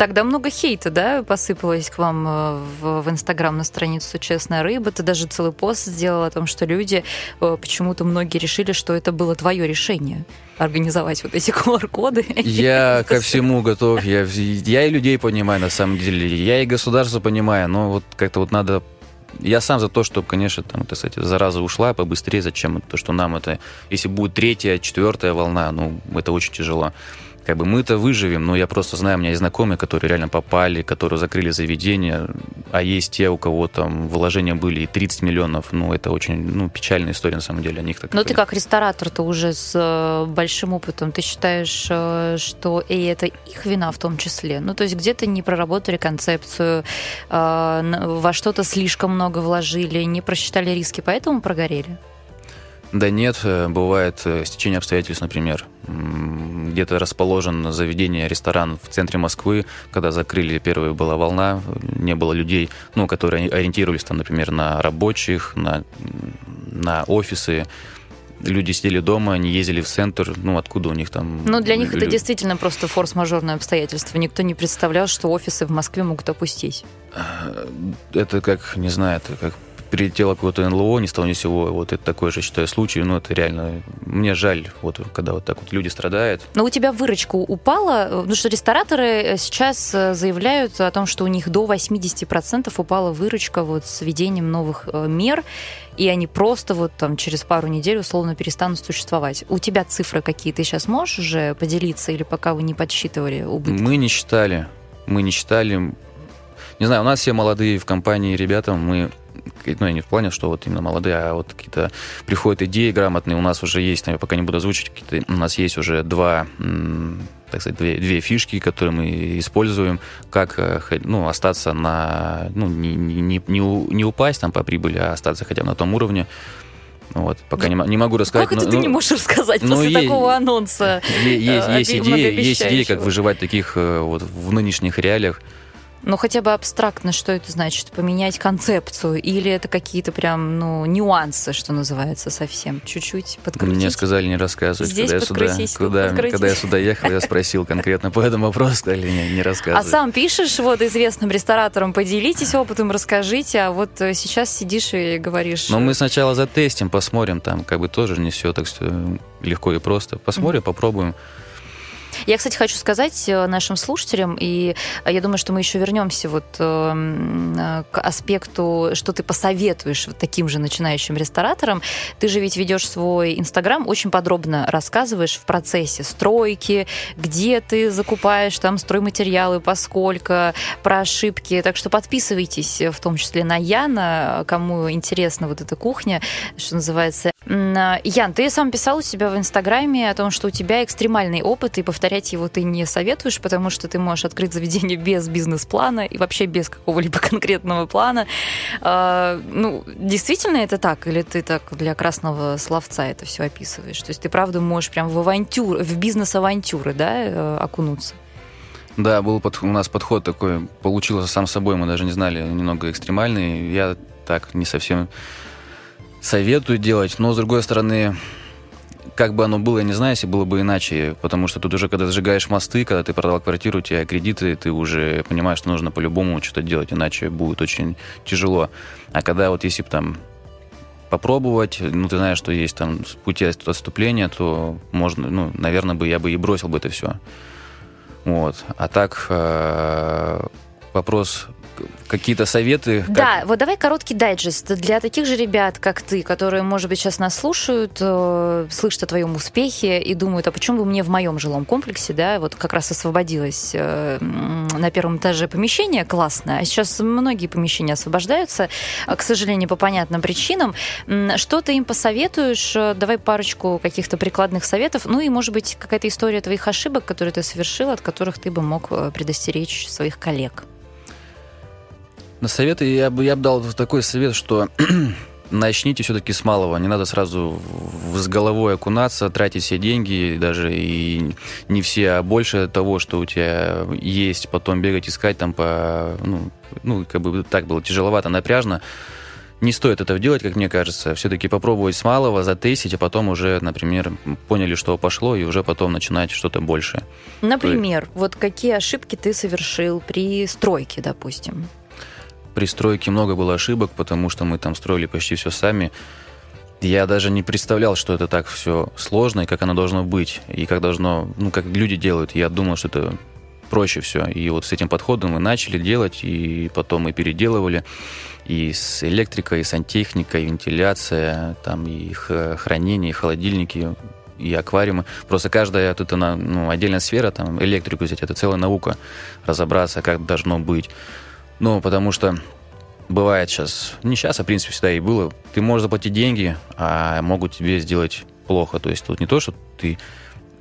Тогда много хейта, да, посыпалось к вам э, в, в Инстаграм на страницу «Честная рыба». Ты даже целый пост сделал о том, что люди, э, почему-то многие решили, что это было твое решение организовать вот эти QR-коды. Я ко всему готов, я, я и людей понимаю на самом деле, я и государство понимаю, но вот как-то вот надо... Я сам за то, чтобы, конечно, там, это, кстати, зараза ушла побыстрее, зачем то, что нам это... Если будет третья, четвертая волна, ну, это очень тяжело. Как бы мы-то выживем, но я просто знаю, у меня есть знакомые, которые реально попали, которые закрыли заведение, а есть те, у кого там вложения были и 30 миллионов, ну, это очень, ну, печальная история, на самом деле, о них так Но ты как ресторатор-то уже с э, большим опытом, ты считаешь, э, что и это их вина в том числе? Ну, то есть где-то не проработали концепцию, э, во что-то слишком много вложили, не просчитали риски, поэтому прогорели? Да нет, э, бывает э, стечение обстоятельств, например. Где-то расположен заведение, ресторан в центре Москвы, когда закрыли, первая была волна, не было людей, ну, которые ориентировались, там, например, на рабочих, на, на офисы. Люди сидели дома, не ездили в центр, ну, откуда у них там... Ну, для них это лю- действительно просто форс-мажорное обстоятельство. Никто не представлял, что офисы в Москве могут опустить. Э, Это как, не знаю, это как прилетело какое-то НЛО, ни с того ни сего. Вот это такой же, считаю, случай. Ну, это реально... Мне жаль, вот когда вот так вот люди страдают. Но у тебя выручка упала, потому что рестораторы э, сейчас э, заявляют о том, что у них до 80% упала выручка вот с введением новых э, мер, и они просто вот там через пару недель условно перестанут существовать. У тебя цифры какие? Ты сейчас можешь уже поделиться или пока вы не подсчитывали убытки? Мы не считали. Мы не считали. Не знаю, у нас все молодые в компании ребята, мы ну, я не в плане, что вот именно молодые, а вот какие-то приходят идеи грамотные, у нас уже есть, я пока не буду озвучить, у нас есть уже два так сказать, две, две фишки, которые мы используем, как э, ну, остаться на, ну, не, не, не, не упасть там по прибыли, а остаться хотя бы на том уровне, вот, пока не, не могу рассказать. Как это но, ты ну, не можешь рассказать ну, после есть, такого анонса? Есть, есть, идеи, есть идеи, как выживать таких вот в нынешних реалиях. Ну, хотя бы абстрактно, что это значит? Поменять концепцию? Или это какие-то прям, ну, нюансы, что называется, совсем? Чуть-чуть подкрутить? Мне сказали не рассказывать. Здесь когда я сюда, куда, когда я сюда ехал, я спросил конкретно по этому вопросу, сказали не, не рассказывать. А сам пишешь вот известным рестораторам, поделитесь опытом, расскажите, а вот э, сейчас сидишь и говоришь... Но мы сначала затестим, посмотрим, там как бы тоже не все так легко и просто. Посмотрим, mm-hmm. попробуем. Я, кстати, хочу сказать э, нашим слушателям, и э, я думаю, что мы еще вернемся вот э, к аспекту, что ты посоветуешь вот таким же начинающим рестораторам. Ты же ведь ведешь свой Инстаграм, очень подробно рассказываешь в процессе стройки, где ты закупаешь там стройматериалы, поскольку, про ошибки. Так что подписывайтесь, в том числе на Яна, кому интересна вот эта кухня, что называется. Ян, ты сам писал у себя в Инстаграме о том, что у тебя экстремальный опыт, и повторять его ты не советуешь, потому что ты можешь открыть заведение без бизнес-плана и вообще без какого-либо конкретного плана. А, ну, действительно это так? Или ты так для красного словца это все описываешь? То есть ты правда можешь прям в авантюр, в бизнес-авантюры, да, э, окунуться? Да, был под, у нас подход такой, получился сам собой, мы даже не знали, немного экстремальный. Я так не совсем советую делать, но с другой стороны, как бы оно было, я не знаю, если было бы иначе, потому что тут уже, когда сжигаешь мосты, когда ты продал квартиру, у тебя кредиты, ты уже понимаешь, что нужно по-любому что-то делать, иначе будет очень тяжело. А когда вот если бы там попробовать, ну, ты знаешь, что есть там пути отступления, то можно, ну, наверное, бы я бы и бросил бы это все. Вот. А так э, вопрос какие-то советы? Как... Да, вот давай короткий дайджест для таких же ребят, как ты, которые, может быть, сейчас нас слушают, э, слышат о твоем успехе и думают, а почему бы мне в моем жилом комплексе, да, вот как раз освободилось э, на первом этаже помещение классное, а сейчас многие помещения освобождаются, а, к сожалению, по понятным причинам. Что ты им посоветуешь? Давай парочку каких-то прикладных советов, ну и, может быть, какая-то история твоих ошибок, которые ты совершил, от которых ты бы мог э, предостеречь своих коллег. На советы я бы, я бы дал такой совет, что начните все-таки с малого. Не надо сразу с головой окунаться, тратить все деньги, даже и не все, а больше того, что у тебя есть, потом бегать, искать там по... Ну, ну как бы так было тяжеловато, напряжно. Не стоит этого делать, как мне кажется. Все-таки попробовать с малого, затестить, а потом уже, например, поняли, что пошло, и уже потом начинать что-то большее. Например, вот какие ошибки ты совершил при стройке, допустим? При стройке много было ошибок, потому что мы там строили почти все сами. Я даже не представлял, что это так все сложно и как оно должно быть, и как должно, ну, как люди делают. Я думал, что это проще все. И вот с этим подходом мы начали делать, и потом мы переделывали и с электрикой, и сантехникой, и вентиляция, там и хранение, и холодильники, и аквариумы. Просто каждая тут она, ну, отдельная сфера, там электрику взять, это целая наука, разобраться, как должно быть. Ну, потому что бывает сейчас, не сейчас, а в принципе всегда и было, ты можешь заплатить деньги, а могут тебе сделать плохо. То есть тут не то, что ты...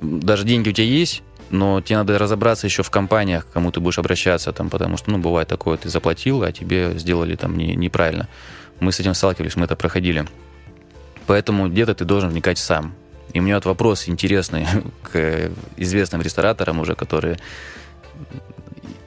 Даже деньги у тебя есть, но тебе надо разобраться еще в компаниях, к кому ты будешь обращаться, там, потому что, ну, бывает такое, ты заплатил, а тебе сделали там не, неправильно. Мы с этим сталкивались, мы это проходили. Поэтому где-то ты должен вникать сам. И у меня вот вопрос интересный к известным рестораторам уже, которые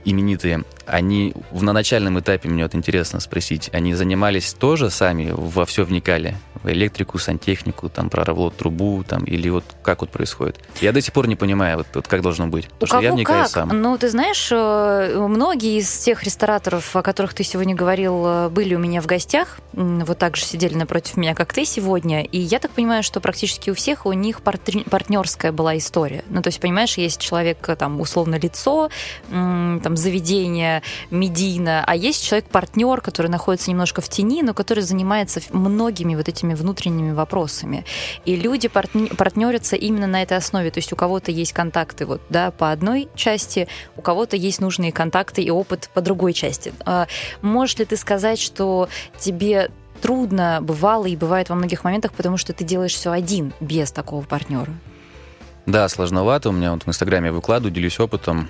именитые, они на начальном этапе, мне вот интересно спросить, они занимались тоже сами, во все вникали? В электрику, сантехнику, там, прорвало трубу, там, или вот как вот происходит? Я до сих пор не понимаю, вот, вот как должно быть. Потому У что я вникаю как? сам. Ну, ты знаешь, э, многие из тех рестораторов, о которых ты сегодня говорил, э, были у меня в гостях, вот так же сидели напротив меня, как ты сегодня, и я так понимаю, что практически у всех у них партнерская была история. Ну, то есть, понимаешь, есть человек, э, там, условно, лицо, там, заведение, не медийно, а есть человек-партнер, который находится немножко в тени, но который занимается многими вот этими внутренними вопросами. И люди партнерятся именно на этой основе. То есть у кого-то есть контакты вот, да, по одной части, у кого-то есть нужные контакты и опыт по другой части. А можешь ли ты сказать, что тебе трудно бывало и бывает во многих моментах, потому что ты делаешь все один, без такого партнера. Да, сложновато. У меня вот в Инстаграме я выкладываю, делюсь опытом.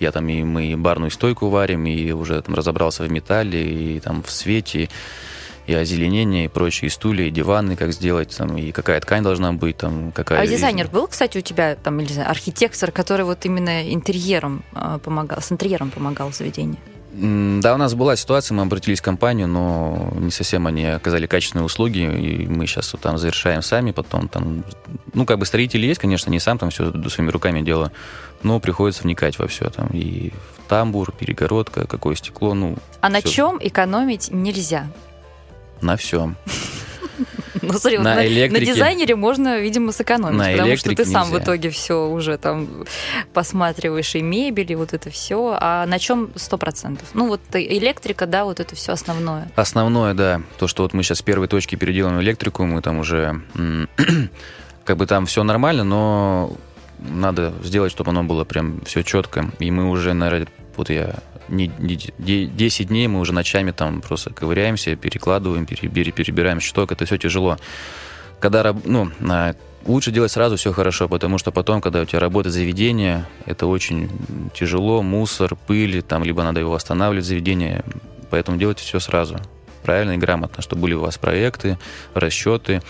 Я там и мы барную стойку варим, и уже там разобрался в металле, и там в свете, и озеленение, и прочие, и стулья, и диваны, как сделать, там, и какая ткань должна быть, там, какая... А дизайнер был, кстати, у тебя, там, или архитектор, который вот именно интерьером а, помогал, с интерьером помогал заведению? Да, у нас была ситуация, мы обратились в компанию, но не совсем они оказали качественные услуги, и мы сейчас вот там завершаем сами, потом там, ну, как бы строители есть, конечно, не сам там все своими руками делаю, но приходится вникать во все там, и в тамбур, перегородка, какое стекло, ну... А на чем экономить нельзя? На всем. Ну, смотри, на, на, на дизайнере можно, видимо, сэкономить, на потому что ты сам нельзя. в итоге все уже там посматриваешь и мебель, и вот это все. А на чем сто процентов? Ну, вот электрика, да, вот это все основное. Основное, да. То, что вот мы сейчас с первой точки переделаем электрику, мы там уже как бы там все нормально, но надо сделать, чтобы оно было прям все четко. И мы уже, наверное, вот я не, не, 10 дней мы уже ночами там просто ковыряемся, перекладываем, перебир, перебираем щиток, это все тяжело. Когда, ну, лучше делать сразу все хорошо, потому что потом, когда у тебя работает заведение, это очень тяжело, мусор, пыль, там, либо надо его восстанавливать, заведение, поэтому делайте все сразу, правильно и грамотно, чтобы были у вас проекты, расчеты,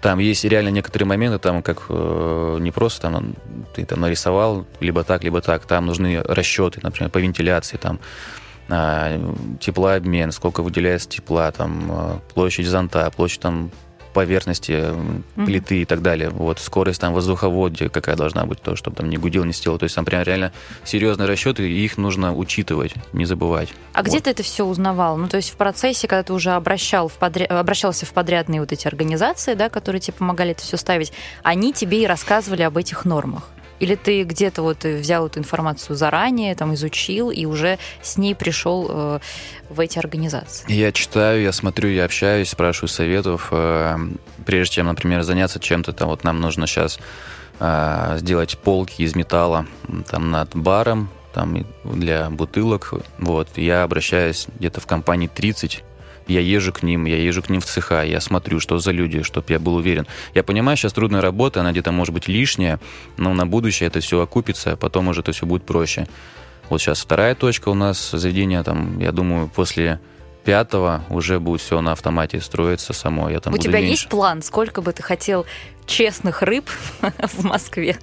там есть реально некоторые моменты, там как э, не просто там ты там нарисовал либо так, либо так, там нужны расчеты, например, по вентиляции, там э, теплообмен, сколько выделяется тепла, там э, площадь зонта, площадь там поверхности mm-hmm. плиты и так далее. Вот скорость там воздуховодия какая должна быть, то, чтобы там не гудел, не стело. То есть там прям реально серьезные расчеты, и их нужно учитывать, не забывать. А вот. где ты это все узнавал? Ну, то есть в процессе, когда ты уже обращал в подря... обращался в подрядные вот эти организации, да, которые тебе помогали это все ставить, они тебе и рассказывали об этих нормах? Или ты где-то вот взял эту информацию заранее, там изучил и уже с ней пришел э, в эти организации? Я читаю, я смотрю, я общаюсь, спрашиваю советов. Э, прежде чем, например, заняться чем-то, там вот нам нужно сейчас э, сделать полки из металла там над баром, там для бутылок. Вот, я обращаюсь где-то в компании 30 я езжу к ним, я езжу к ним в цеха, я смотрю, что за люди, чтобы я был уверен. Я понимаю, сейчас трудная работа, она где-то может быть лишняя, но на будущее это все окупится, а потом уже это все будет проще. Вот сейчас вторая точка у нас заведения, там, я думаю, после пятого уже будет все на автомате строиться само. Я там У тебя меньше. есть план, сколько бы ты хотел честных рыб в Москве?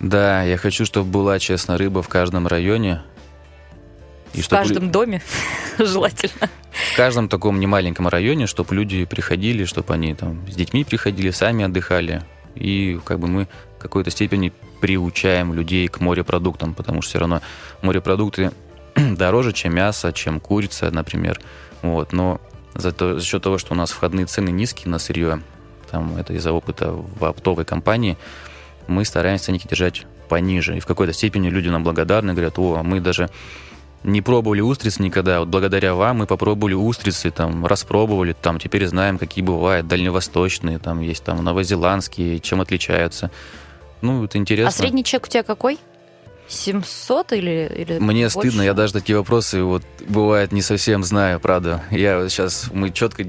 Да, я хочу, чтобы была честная рыба в каждом районе. И в каждом доме желательно в каждом таком немаленьком районе, чтобы люди приходили, чтобы они там с детьми приходили, сами отдыхали. И как бы мы в какой-то степени приучаем людей к морепродуктам, потому что все равно морепродукты дороже, чем мясо, чем курица, например. Вот. Но за, то, за счет того, что у нас входные цены низкие на сырье, там, это из-за опыта в оптовой компании, мы стараемся ценники держать пониже. И в какой-то степени люди нам благодарны, говорят, о, мы даже не пробовали устрицы никогда. Вот благодаря вам мы попробовали устрицы, там, распробовали, там, теперь знаем, какие бывают, дальневосточные, там, есть там новозеландские, чем отличаются. Ну, это интересно. А средний чек у тебя какой? 700 или, или Мне больше? стыдно, я даже такие вопросы вот бывает не совсем знаю, правда. Я сейчас мы четко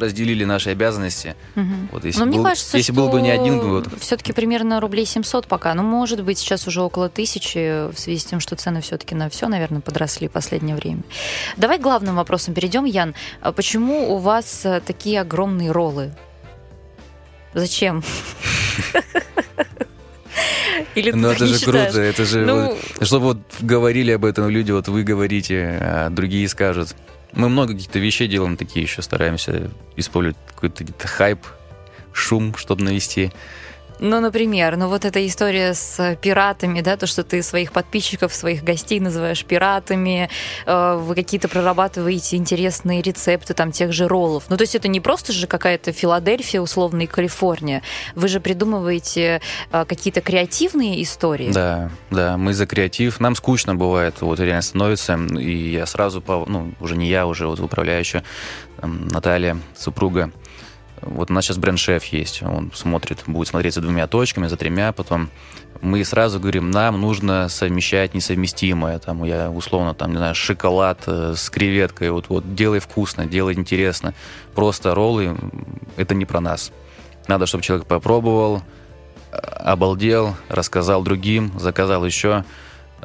разделили наши обязанности. Угу. Вот если, Но был, мне кажется, если был бы не один год. Все-таки примерно рублей 700 пока. Ну, может быть, сейчас уже около тысячи, в связи с тем, что цены все-таки на все, наверное, подросли в последнее время. Давай к главным вопросам перейдем, Ян. А почему у вас э, такие огромные роллы? Зачем? Или ну, это же считаешь? круто, это же... Ну... Вот, чтобы вот говорили об этом люди, вот вы говорите, а другие скажут. Мы много каких-то вещей делаем такие еще, стараемся использовать какой-то хайп, шум, чтобы навести. Ну, например, ну вот эта история с пиратами, да, то, что ты своих подписчиков, своих гостей называешь пиратами, э, вы какие-то прорабатываете интересные рецепты там тех же роллов. Ну, то есть это не просто же какая-то Филадельфия, условно, и Калифорния. Вы же придумываете э, какие-то креативные истории. Да, да, мы за креатив. Нам скучно бывает, вот реально становится, и я сразу, ну, уже не я, уже вот управляющая, Наталья, супруга, вот у нас сейчас бренд-шеф есть, он смотрит, будет смотреть за двумя точками, за тремя, потом мы сразу говорим, нам нужно совмещать несовместимое, там, я условно, там, не знаю, шоколад э, с креветкой, вот, вот, делай вкусно, делай интересно, просто роллы, это не про нас. Надо, чтобы человек попробовал, обалдел, рассказал другим, заказал еще.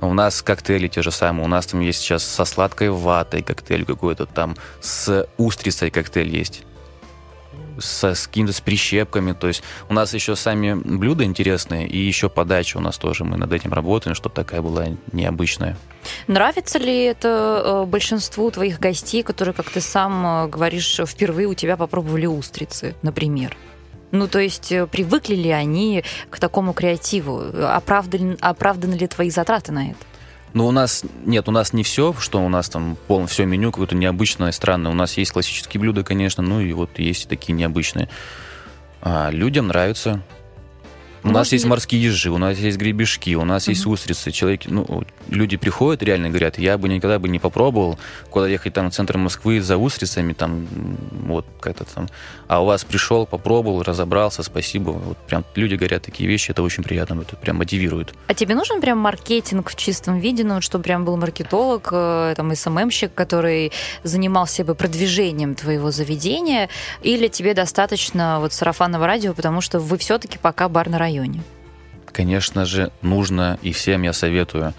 У нас коктейли те же самые. У нас там есть сейчас со сладкой ватой коктейль какой-то, там с устрицей коктейль есть со, с какими-то с прищепками. То есть у нас еще сами блюда интересные, и еще подача у нас тоже. Мы над этим работаем, чтобы такая была необычная. Нравится ли это э, большинству твоих гостей, которые, как ты сам э, говоришь, впервые у тебя попробовали устрицы, например? Ну, то есть э, привыкли ли они к такому креативу? Оправданы, оправданы ли твои затраты на это? Ну, у нас нет, у нас не все, что у нас там полное все меню какое-то необычное, странное. У нас есть классические блюда, конечно, ну и вот есть такие необычные. А людям нравится. У нас есть морские ежи, у нас есть гребешки, у нас есть устрицы. Человек, ну, люди приходят реально говорят, я бы никогда бы не попробовал куда ехать там в центр Москвы за устрицами, там, вот как-то там. А у вас пришел, попробовал, разобрался, спасибо. Вот прям люди говорят такие вещи, это очень приятно, это прям мотивирует. А тебе нужен прям маркетинг в чистом виде, ну, чтобы прям был маркетолог, э, там, СММщик, который занимался бы продвижением твоего заведения, или тебе достаточно вот сарафанного радио, потому что вы все-таки пока бар на районе? Конечно же, нужно и всем я советую.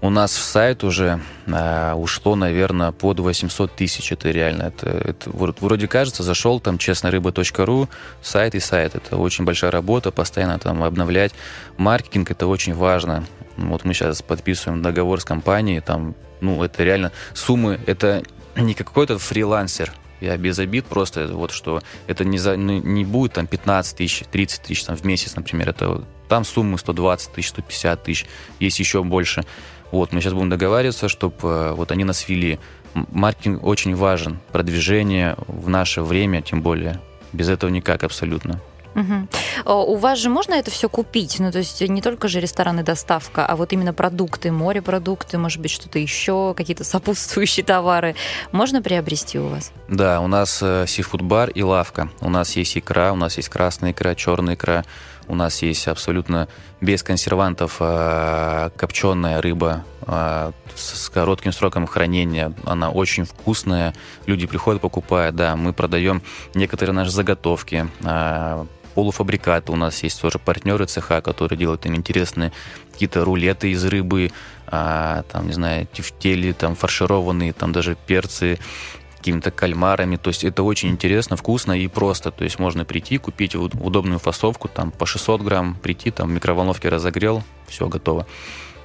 У нас в сайт уже э, ушло, наверное, под 800 тысяч. Это реально. Это, это вроде кажется, зашел там честнорыба.ру, сайт и сайт. Это очень большая работа, постоянно там обновлять. Маркетинг это очень важно. Вот мы сейчас подписываем договор с компанией, там, ну, это реально суммы, это не какой-то фрилансер, я без обид просто, вот что это не, за, не, будет там 15 тысяч, 30 тысяч там, в месяц, например, это там суммы 120 тысяч, 150 тысяч, есть еще больше. Вот, мы сейчас будем договариваться, чтобы э, вот они нас вели. Маркетинг очень важен, продвижение в наше время, тем более. Без этого никак абсолютно. Угу. У вас же можно это все купить? Ну, то есть не только же рестораны доставка, а вот именно продукты, морепродукты, может быть, что-то еще, какие-то сопутствующие товары. Можно приобрести у вас? Да, у нас сифуд-бар и лавка. У нас есть икра, у нас есть красная икра, черная икра. У нас есть абсолютно без консервантов э, копченая рыба э, с коротким сроком хранения. Она очень вкусная. Люди приходят, покупают. Да, мы продаем некоторые наши заготовки э, полуфабрикаты. У нас есть тоже партнеры цеха, которые делают им интересные какие-то рулеты из рыбы, а, там, не знаю, тефтели, там, фаршированные, там даже перцы, какими-то кальмарами. То есть это очень интересно, вкусно и просто. То есть можно прийти, купить удобную фасовку, там по 600 грамм, прийти, там в микроволновке разогрел, все готово.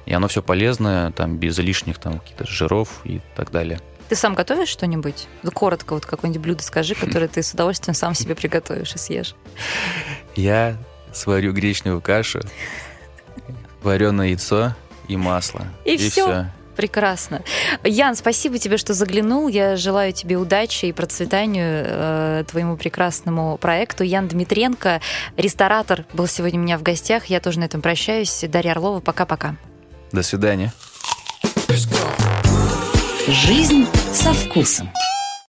И оно все полезное, там без лишних там каких-то жиров и так далее. Ты сам готовишь что-нибудь? Ну, коротко вот какое-нибудь блюдо скажи, которое ты с удовольствием сам себе приготовишь и съешь. Я сварю гречневую кашу, вареное яйцо и масло. И, и все. все. Прекрасно. Ян, спасибо тебе, что заглянул. Я желаю тебе удачи и процветанию э, твоему прекрасному проекту. Ян Дмитренко, ресторатор, был сегодня у меня в гостях. Я тоже на этом прощаюсь. Дарья Орлова, пока-пока. До свидания. Жизнь со вкусом.